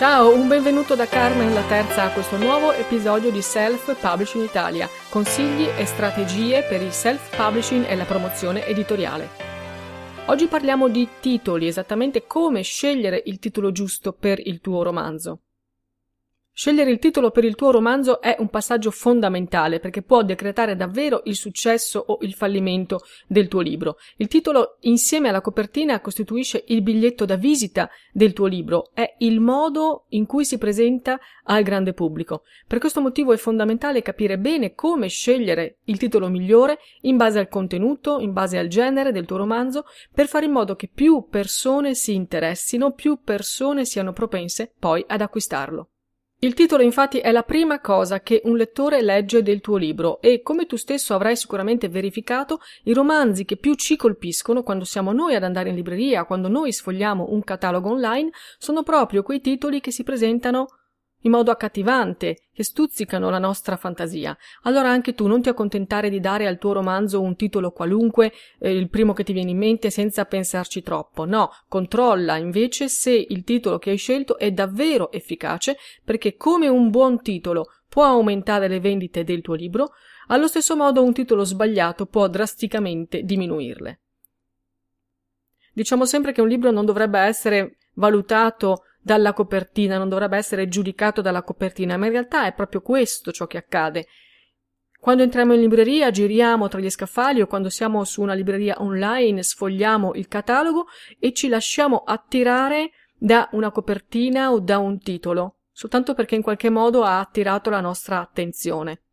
Ciao, un benvenuto da Carmen la terza a questo nuovo episodio di Self Publishing Italia, consigli e strategie per il self publishing e la promozione editoriale. Oggi parliamo di titoli, esattamente come scegliere il titolo giusto per il tuo romanzo. Scegliere il titolo per il tuo romanzo è un passaggio fondamentale perché può decretare davvero il successo o il fallimento del tuo libro. Il titolo insieme alla copertina costituisce il biglietto da visita del tuo libro, è il modo in cui si presenta al grande pubblico. Per questo motivo è fondamentale capire bene come scegliere il titolo migliore in base al contenuto, in base al genere del tuo romanzo, per fare in modo che più persone si interessino, più persone siano propense poi ad acquistarlo. Il titolo infatti è la prima cosa che un lettore legge del tuo libro e, come tu stesso avrai sicuramente verificato, i romanzi che più ci colpiscono quando siamo noi ad andare in libreria, quando noi sfogliamo un catalogo online, sono proprio quei titoli che si presentano in modo accattivante, che stuzzicano la nostra fantasia. Allora anche tu non ti accontentare di dare al tuo romanzo un titolo qualunque, eh, il primo che ti viene in mente senza pensarci troppo. No, controlla invece se il titolo che hai scelto è davvero efficace, perché come un buon titolo può aumentare le vendite del tuo libro, allo stesso modo un titolo sbagliato può drasticamente diminuirle. Diciamo sempre che un libro non dovrebbe essere valutato dalla copertina, non dovrebbe essere giudicato dalla copertina, ma in realtà è proprio questo ciò che accade. Quando entriamo in libreria, giriamo tra gli scaffali o quando siamo su una libreria online, sfogliamo il catalogo e ci lasciamo attirare da una copertina o da un titolo, soltanto perché in qualche modo ha attirato la nostra attenzione.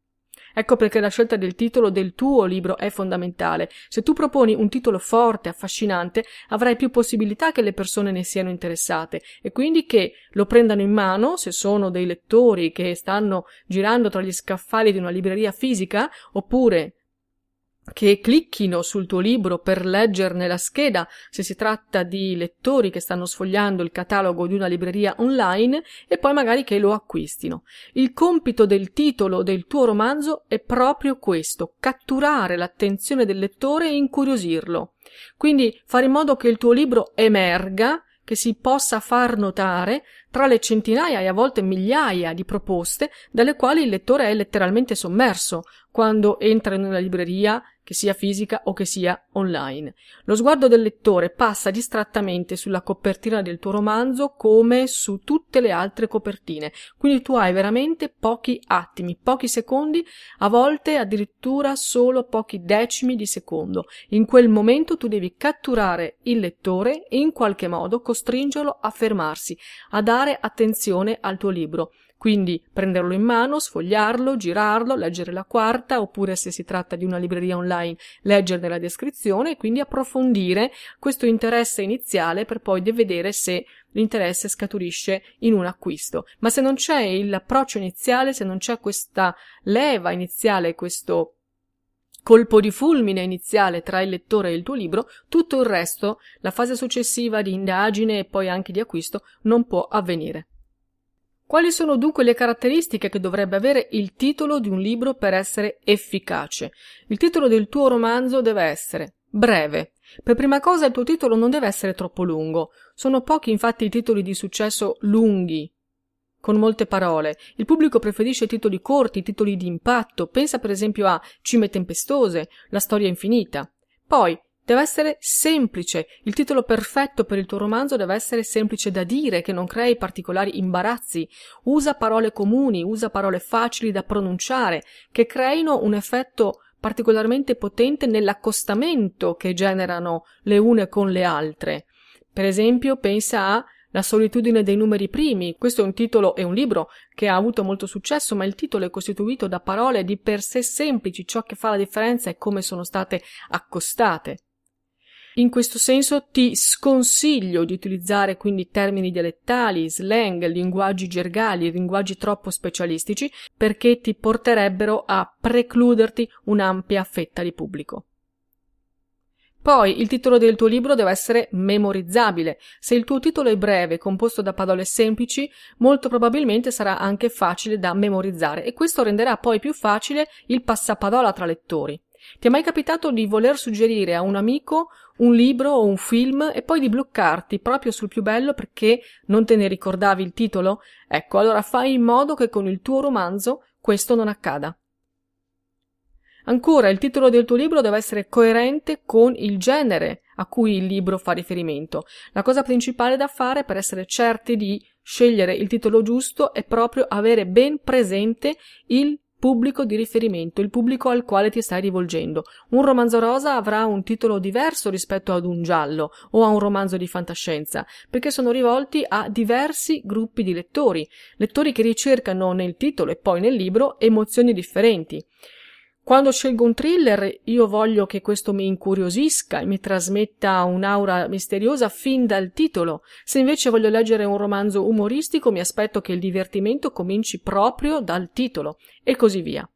Ecco perché la scelta del titolo del tuo libro è fondamentale. Se tu proponi un titolo forte, affascinante, avrai più possibilità che le persone ne siano interessate e quindi che lo prendano in mano, se sono dei lettori che stanno girando tra gli scaffali di una libreria fisica, oppure che clicchino sul tuo libro per leggerne la scheda se si tratta di lettori che stanno sfogliando il catalogo di una libreria online e poi magari che lo acquistino. Il compito del titolo del tuo romanzo è proprio questo, catturare l'attenzione del lettore e incuriosirlo. Quindi fare in modo che il tuo libro emerga che si possa far notare tra le centinaia e a volte migliaia di proposte dalle quali il lettore è letteralmente sommerso quando entra in una libreria che sia fisica o che sia online. Lo sguardo del lettore passa distrattamente sulla copertina del tuo romanzo come su tutte le altre copertine, quindi tu hai veramente pochi attimi, pochi secondi, a volte addirittura solo pochi decimi di secondo. In quel momento tu devi catturare il lettore e in qualche modo costringerlo a fermarsi, a dare attenzione al tuo libro. Quindi prenderlo in mano, sfogliarlo, girarlo, leggere la quarta, oppure se si tratta di una libreria online, leggerne la descrizione e quindi approfondire questo interesse iniziale per poi vedere se l'interesse scaturisce in un acquisto. Ma se non c'è l'approccio iniziale, se non c'è questa leva iniziale, questo colpo di fulmine iniziale tra il lettore e il tuo libro, tutto il resto, la fase successiva di indagine e poi anche di acquisto, non può avvenire. Quali sono dunque le caratteristiche che dovrebbe avere il titolo di un libro per essere efficace? Il titolo del tuo romanzo deve essere breve. Per prima cosa il tuo titolo non deve essere troppo lungo. Sono pochi infatti i titoli di successo lunghi, con molte parole. Il pubblico preferisce titoli corti, titoli di impatto. Pensa per esempio a Cime tempestose, La storia infinita. Poi, deve essere semplice. Il titolo perfetto per il tuo romanzo deve essere semplice da dire, che non crei particolari imbarazzi. Usa parole comuni, usa parole facili da pronunciare, che creino un effetto particolarmente potente nell'accostamento che generano le une con le altre. Per esempio, pensa a La solitudine dei numeri primi. Questo è un titolo e un libro che ha avuto molto successo, ma il titolo è costituito da parole di per sé semplici. Ciò che fa la differenza è come sono state accostate. In questo senso ti sconsiglio di utilizzare quindi termini dialettali, slang, linguaggi gergali, linguaggi troppo specialistici, perché ti porterebbero a precluderti un'ampia fetta di pubblico. Poi il titolo del tuo libro deve essere memorizzabile. Se il tuo titolo è breve, composto da parole semplici, molto probabilmente sarà anche facile da memorizzare e questo renderà poi più facile il passaparola tra lettori. Ti è mai capitato di voler suggerire a un amico un libro o un film e poi di bloccarti proprio sul più bello perché non te ne ricordavi il titolo? Ecco, allora fai in modo che con il tuo romanzo questo non accada. Ancora, il titolo del tuo libro deve essere coerente con il genere a cui il libro fa riferimento. La cosa principale da fare per essere certi di scegliere il titolo giusto è proprio avere ben presente il pubblico di riferimento, il pubblico al quale ti stai rivolgendo. Un romanzo rosa avrà un titolo diverso rispetto ad un giallo o a un romanzo di fantascienza, perché sono rivolti a diversi gruppi di lettori, lettori che ricercano nel titolo e poi nel libro emozioni differenti. Quando scelgo un thriller, io voglio che questo mi incuriosisca e mi trasmetta un'aura misteriosa fin dal titolo. Se invece voglio leggere un romanzo umoristico, mi aspetto che il divertimento cominci proprio dal titolo, e così via.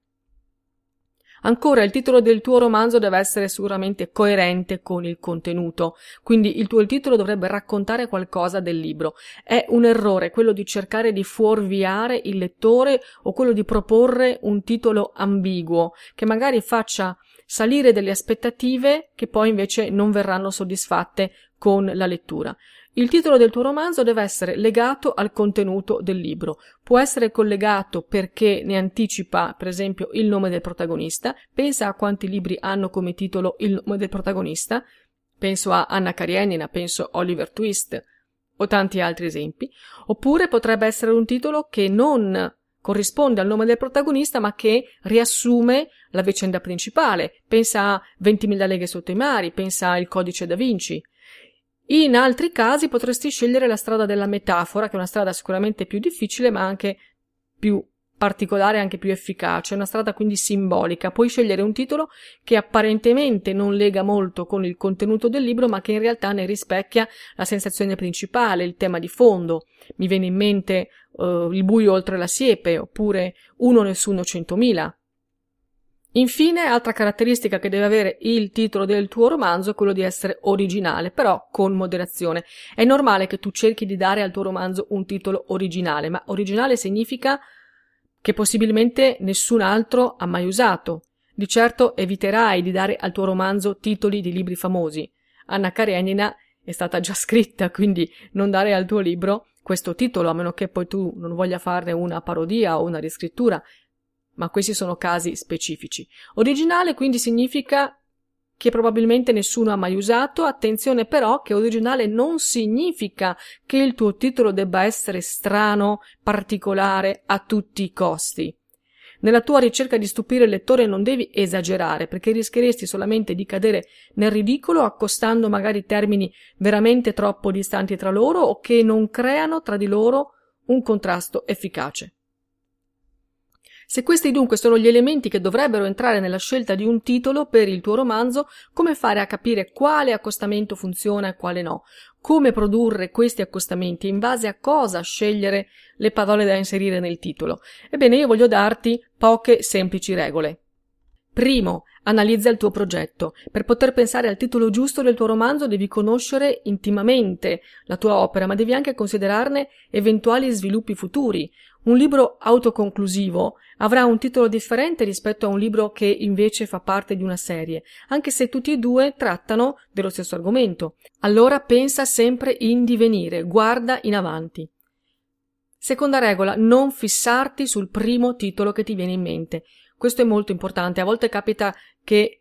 Ancora, il titolo del tuo romanzo deve essere sicuramente coerente con il contenuto, quindi il tuo titolo dovrebbe raccontare qualcosa del libro. È un errore quello di cercare di fuorviare il lettore o quello di proporre un titolo ambiguo, che magari faccia salire delle aspettative che poi invece non verranno soddisfatte con la lettura. Il titolo del tuo romanzo deve essere legato al contenuto del libro. Può essere collegato perché ne anticipa, per esempio, il nome del protagonista. Pensa a quanti libri hanno come titolo il nome del protagonista. Penso a Anna Karenina, penso a Oliver Twist o tanti altri esempi. Oppure potrebbe essere un titolo che non corrisponde al nome del protagonista, ma che riassume la vicenda principale. Pensa a 20.000 leghe sotto i mari, pensa al codice da Vinci. In altri casi potresti scegliere la strada della metafora, che è una strada sicuramente più difficile, ma anche più particolare anche più efficace, una strada quindi simbolica. Puoi scegliere un titolo che apparentemente non lega molto con il contenuto del libro, ma che in realtà ne rispecchia la sensazione principale, il tema di fondo. Mi viene in mente uh, Il buio oltre la siepe, oppure Uno nessuno centomila. Infine, altra caratteristica che deve avere il titolo del tuo romanzo è quello di essere originale, però con moderazione. È normale che tu cerchi di dare al tuo romanzo un titolo originale, ma originale significa che possibilmente nessun altro ha mai usato. Di certo eviterai di dare al tuo romanzo titoli di libri famosi. Anna Karenina è stata già scritta, quindi non dare al tuo libro questo titolo, a meno che poi tu non voglia farne una parodia o una riscrittura, ma questi sono casi specifici. Originale quindi significa che probabilmente nessuno ha mai usato. Attenzione però che originale non significa che il tuo titolo debba essere strano, particolare a tutti i costi. Nella tua ricerca di stupire il lettore non devi esagerare, perché rischieresti solamente di cadere nel ridicolo accostando magari termini veramente troppo distanti tra loro o che non creano tra di loro un contrasto efficace. Se questi dunque sono gli elementi che dovrebbero entrare nella scelta di un titolo per il tuo romanzo, come fare a capire quale accostamento funziona e quale no? Come produrre questi accostamenti? In base a cosa scegliere le parole da inserire nel titolo? Ebbene, io voglio darti poche semplici regole. Primo, analizza il tuo progetto. Per poter pensare al titolo giusto del tuo romanzo devi conoscere intimamente la tua opera, ma devi anche considerarne eventuali sviluppi futuri. Un libro autoconclusivo avrà un titolo differente rispetto a un libro che invece fa parte di una serie, anche se tutti e due trattano dello stesso argomento. Allora pensa sempre in divenire, guarda in avanti. Seconda regola, non fissarti sul primo titolo che ti viene in mente. Questo è molto importante. A volte capita che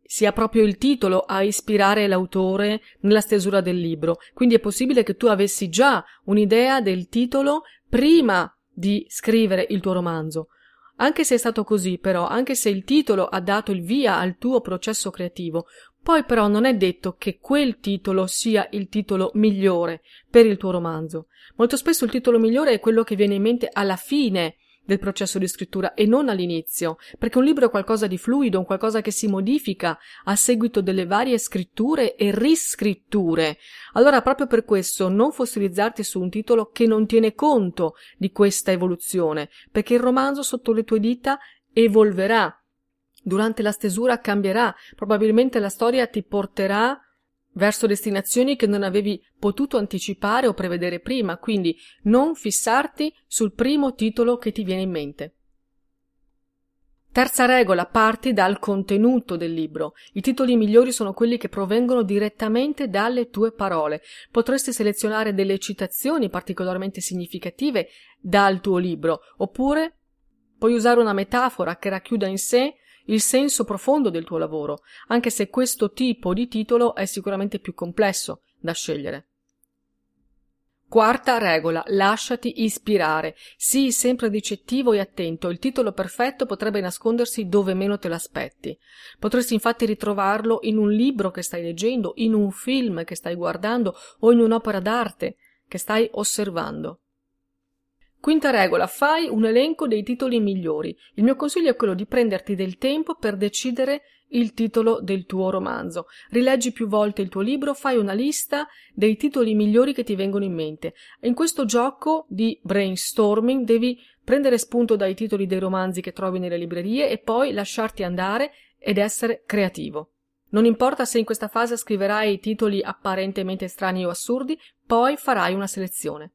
sia proprio il titolo a ispirare l'autore nella stesura del libro. Quindi è possibile che tu avessi già un'idea del titolo prima di scrivere il tuo romanzo. Anche se è stato così, però, anche se il titolo ha dato il via al tuo processo creativo, poi però non è detto che quel titolo sia il titolo migliore per il tuo romanzo. Molto spesso il titolo migliore è quello che viene in mente alla fine del processo di scrittura e non all'inizio, perché un libro è qualcosa di fluido, un qualcosa che si modifica a seguito delle varie scritture e riscritture. Allora, proprio per questo, non fossilizzarti su un titolo che non tiene conto di questa evoluzione, perché il romanzo sotto le tue dita evolverà. Durante la stesura cambierà, probabilmente la storia ti porterà verso destinazioni che non avevi potuto anticipare o prevedere prima, quindi non fissarti sul primo titolo che ti viene in mente. Terza regola, parti dal contenuto del libro. I titoli migliori sono quelli che provengono direttamente dalle tue parole. Potresti selezionare delle citazioni particolarmente significative dal tuo libro, oppure puoi usare una metafora che racchiuda in sé il senso profondo del tuo lavoro, anche se questo tipo di titolo è sicuramente più complesso da scegliere. Quarta regola, lasciati ispirare. Sii sempre ricettivo e attento. Il titolo perfetto potrebbe nascondersi dove meno te l'aspetti. Potresti infatti ritrovarlo in un libro che stai leggendo, in un film che stai guardando o in un'opera d'arte che stai osservando. Quinta regola, fai un elenco dei titoli migliori. Il mio consiglio è quello di prenderti del tempo per decidere il titolo del tuo romanzo. Rileggi più volte il tuo libro, fai una lista dei titoli migliori che ti vengono in mente. In questo gioco di brainstorming devi prendere spunto dai titoli dei romanzi che trovi nelle librerie e poi lasciarti andare ed essere creativo. Non importa se in questa fase scriverai titoli apparentemente strani o assurdi, poi farai una selezione.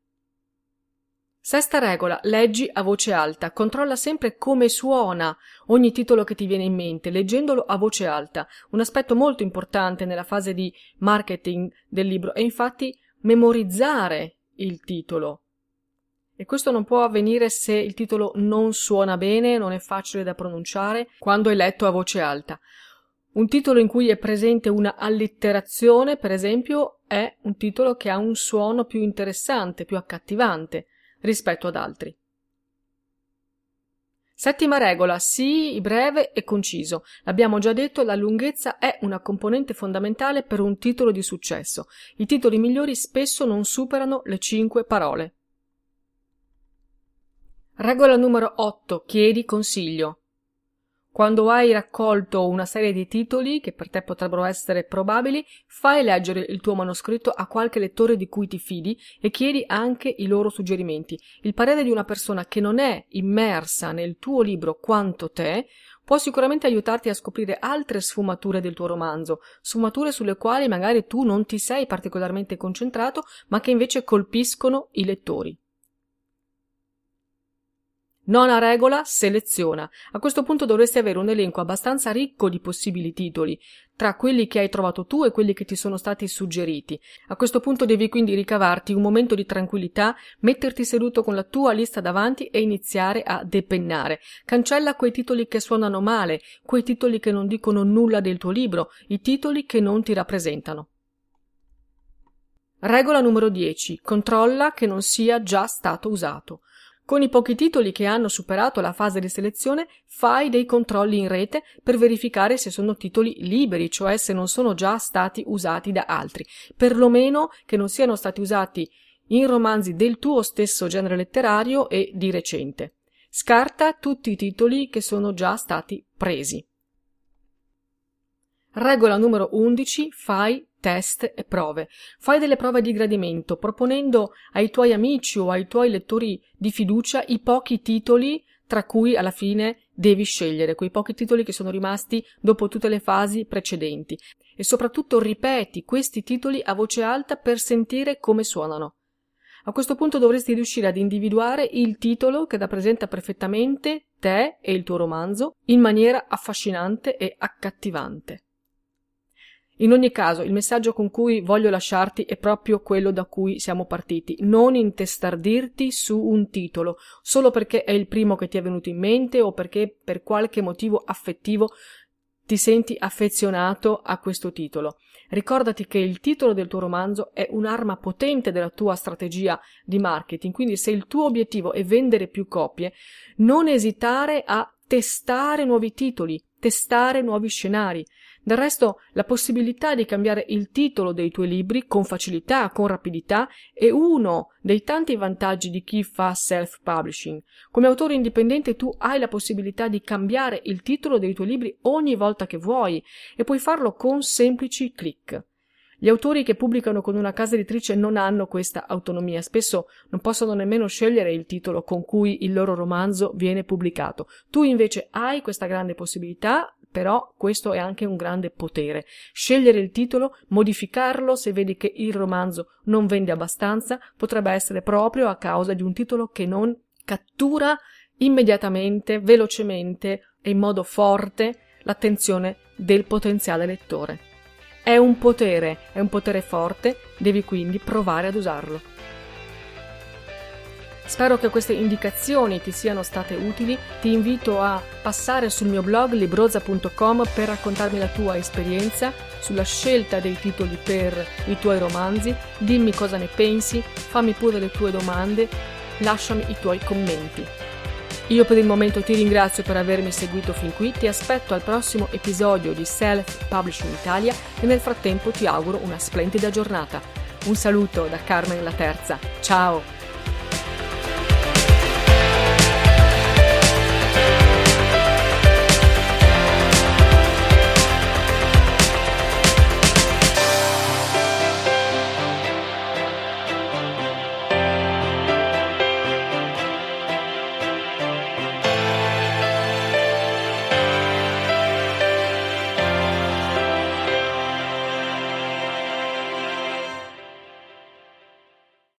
Sesta regola, leggi a voce alta, controlla sempre come suona ogni titolo che ti viene in mente, leggendolo a voce alta. Un aspetto molto importante nella fase di marketing del libro è infatti memorizzare il titolo. E questo non può avvenire se il titolo non suona bene, non è facile da pronunciare quando è letto a voce alta. Un titolo in cui è presente una allitterazione, per esempio, è un titolo che ha un suono più interessante, più accattivante rispetto ad altri. Settima regola, sii breve e conciso. L'abbiamo già detto, la lunghezza è una componente fondamentale per un titolo di successo. I titoli migliori spesso non superano le cinque parole. Regola numero 8. Chiedi consiglio. Quando hai raccolto una serie di titoli che per te potrebbero essere probabili, fai leggere il tuo manoscritto a qualche lettore di cui ti fidi e chiedi anche i loro suggerimenti. Il parere di una persona che non è immersa nel tuo libro quanto te può sicuramente aiutarti a scoprire altre sfumature del tuo romanzo, sfumature sulle quali magari tu non ti sei particolarmente concentrato, ma che invece colpiscono i lettori. Nona regola, seleziona. A questo punto dovresti avere un elenco abbastanza ricco di possibili titoli, tra quelli che hai trovato tu e quelli che ti sono stati suggeriti. A questo punto devi quindi ricavarti un momento di tranquillità, metterti seduto con la tua lista davanti e iniziare a depennare. Cancella quei titoli che suonano male, quei titoli che non dicono nulla del tuo libro, i titoli che non ti rappresentano. Regola numero 10. Controlla che non sia già stato usato. Con i pochi titoli che hanno superato la fase di selezione, fai dei controlli in rete per verificare se sono titoli liberi, cioè se non sono già stati usati da altri, perlomeno che non siano stati usati in romanzi del tuo stesso genere letterario e di recente. Scarta tutti i titoli che sono già stati presi. Regola numero 11. Fai test e prove. Fai delle prove di gradimento, proponendo ai tuoi amici o ai tuoi lettori di fiducia i pochi titoli tra cui alla fine devi scegliere, quei pochi titoli che sono rimasti dopo tutte le fasi precedenti. E soprattutto ripeti questi titoli a voce alta per sentire come suonano. A questo punto dovresti riuscire ad individuare il titolo che rappresenta perfettamente te e il tuo romanzo in maniera affascinante e accattivante. In ogni caso, il messaggio con cui voglio lasciarti è proprio quello da cui siamo partiti. Non intestardirti su un titolo, solo perché è il primo che ti è venuto in mente o perché per qualche motivo affettivo ti senti affezionato a questo titolo. Ricordati che il titolo del tuo romanzo è un'arma potente della tua strategia di marketing, quindi se il tuo obiettivo è vendere più copie, non esitare a testare nuovi titoli, testare nuovi scenari. Del resto, la possibilità di cambiare il titolo dei tuoi libri con facilità, con rapidità, è uno dei tanti vantaggi di chi fa self-publishing. Come autore indipendente tu hai la possibilità di cambiare il titolo dei tuoi libri ogni volta che vuoi e puoi farlo con semplici clic. Gli autori che pubblicano con una casa editrice non hanno questa autonomia, spesso non possono nemmeno scegliere il titolo con cui il loro romanzo viene pubblicato. Tu invece hai questa grande possibilità, però questo è anche un grande potere. Scegliere il titolo, modificarlo se vedi che il romanzo non vende abbastanza, potrebbe essere proprio a causa di un titolo che non cattura immediatamente, velocemente e in modo forte l'attenzione del potenziale lettore. È un potere, è un potere forte, devi quindi provare ad usarlo. Spero che queste indicazioni ti siano state utili. Ti invito a passare sul mio blog libroza.com per raccontarmi la tua esperienza sulla scelta dei titoli per i tuoi romanzi. Dimmi cosa ne pensi, fammi pure le tue domande, lasciami i tuoi commenti. Io per il momento ti ringrazio per avermi seguito fin qui, ti aspetto al prossimo episodio di Self Publishing Italia e nel frattempo ti auguro una splendida giornata. Un saluto da Carmen la Terza. Ciao!